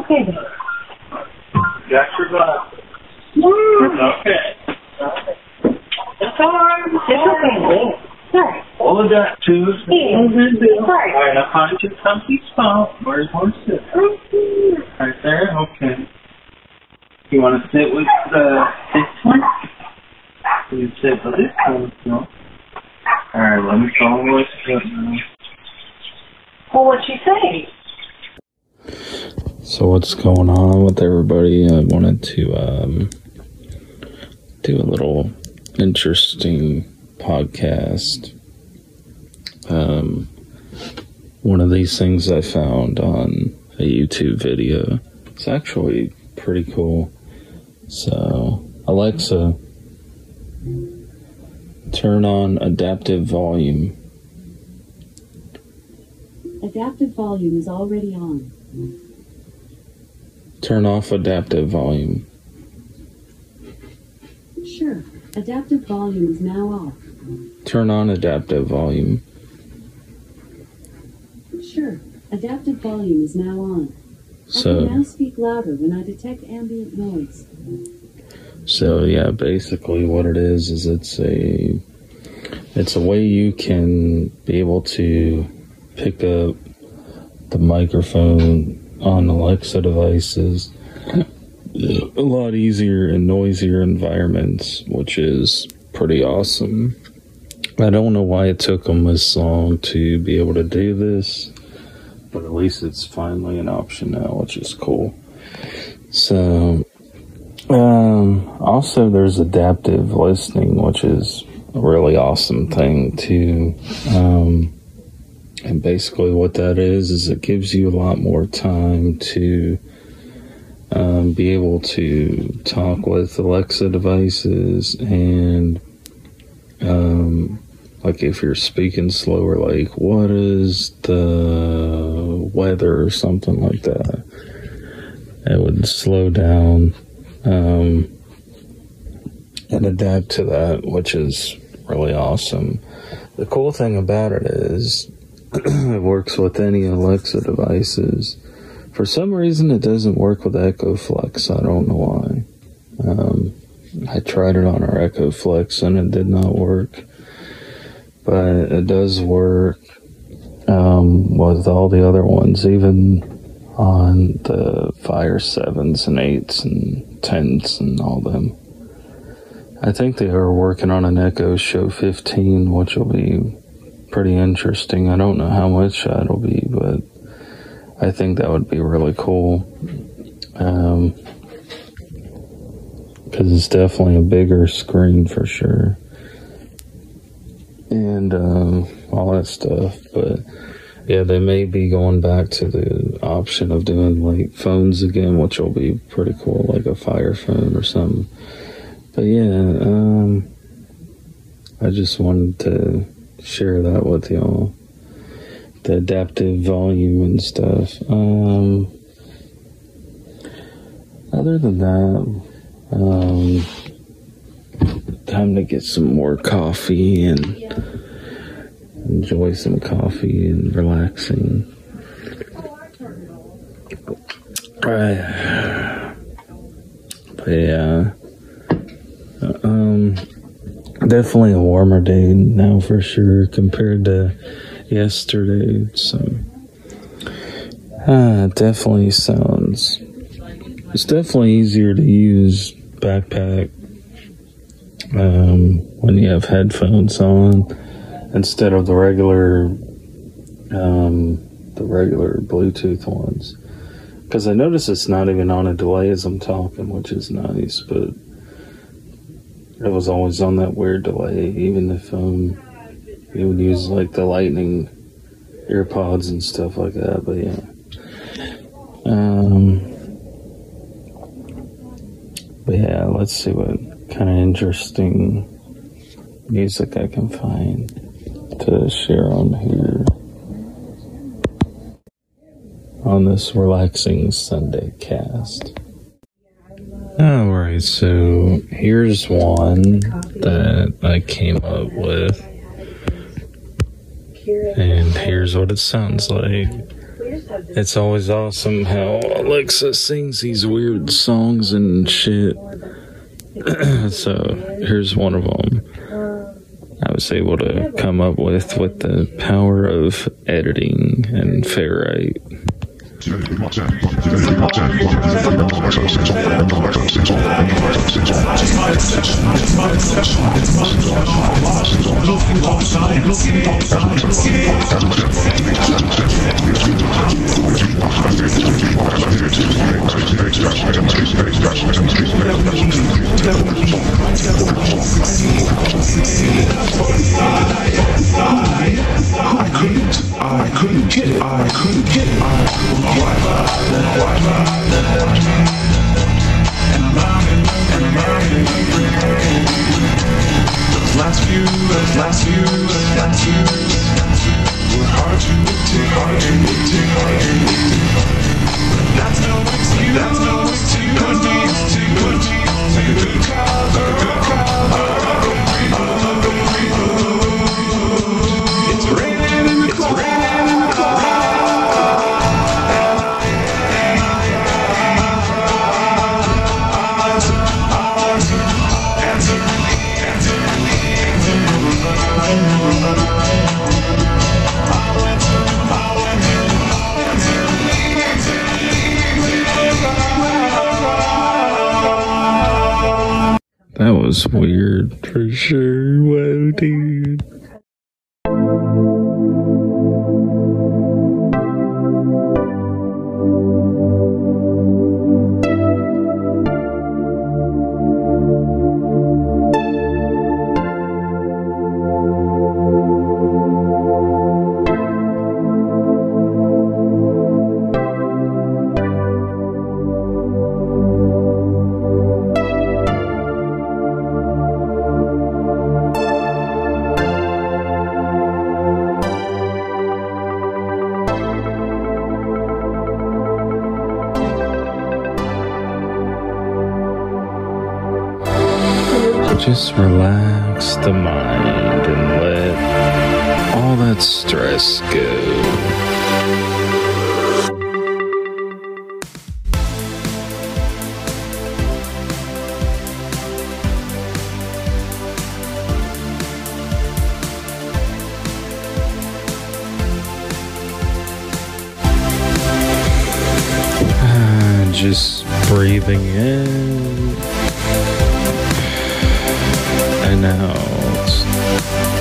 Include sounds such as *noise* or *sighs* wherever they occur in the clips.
Okay then. Got your glasses. Yeah. Okay. It's alright. It's okay. Sorry. All of that too Yeah. Sorry. All right, now find your comfy spot. Where's one sit? Right there? Okay. You want to sit with uh, this one? You sit with this one, no? Alright, let me call what's up now. Well, what'd she say? So what's going on with everybody? I wanted to um, do a little interesting podcast. Um, one of these things I found on a YouTube video. It's actually pretty cool. So Alexa, turn on adaptive volume. Adaptive volume is already on. Turn off adaptive volume. Sure. Adaptive volume is now off. Turn on adaptive volume. Sure. Adaptive volume is now on. I So. can now speak louder when I detect ambient noise. So yeah, basically what it is is it's a it's a way you can be able to pick up the microphone on Alexa devices a lot easier in noisier environments, which is pretty awesome. I don't know why it took them this long to be able to do this, but at least it's finally an option now, which is cool. So um, also, there's adaptive listening, which is a really awesome thing too. Um, and basically, what that is is it gives you a lot more time to um, be able to talk with Alexa devices and um, like if you're speaking slower, like what is the weather or something like that. It would slow down um, and adapt to that, which is really awesome. The cool thing about it is *clears throat* it works with any Alexa devices. For some reason, it doesn't work with Echo Flex. I don't know why. Um, I tried it on our Echo Flex and it did not work, but it does work um, with all the other ones, even on the Fire 7s and 8s and 10s and all them. I think they are working on an Echo Show 15, which will be pretty interesting. I don't know how much that'll be, but I think that would be really cool. Um, because it's definitely a bigger screen for sure. And um, all that stuff. But yeah, they may be going back to the option of doing like phones again, which will be pretty cool, like a Fire phone or something. But yeah, um, I just wanted to share that with y'all. The adaptive volume and stuff. Um, other than that, um, time to get some more coffee and enjoy some coffee and relaxing. Right. But yeah. Definitely a warmer day now for sure compared to yesterday. So, ah, definitely sounds. It's definitely easier to use backpack um, when you have headphones on instead of the regular, um, the regular Bluetooth ones. Because I notice it's not even on a delay as I'm talking, which is nice, but it was always on that weird delay, even if um, you would use like the lightning earpods and stuff like that, but yeah. Um, but yeah, let's see what kind of interesting music I can find to share on here on this relaxing Sunday cast. So here's one that I came up with. And here's what it sounds like. It's always awesome how Alexa sings these weird songs and shit. *clears throat* so here's one of them. I was able to come up with with the power of editing and Ferrite. I couldn't, I couldn't get it, I couldn't get it, I couldn't Those last few, those last few, those last few were hard to to, hard to to, hard to to. That's no excuse, that's no excuse. Could be, could be, like a good cop, like a good cop. It's That was weird for sure. Whoa, dude. Just relax the mind and let all that stress go. And Just breathing in out.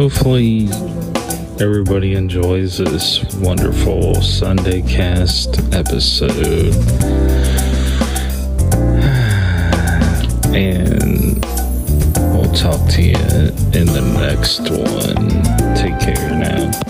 Hopefully everybody enjoys this wonderful Sunday cast episode. *sighs* And we'll talk to you in the next one. Take care now.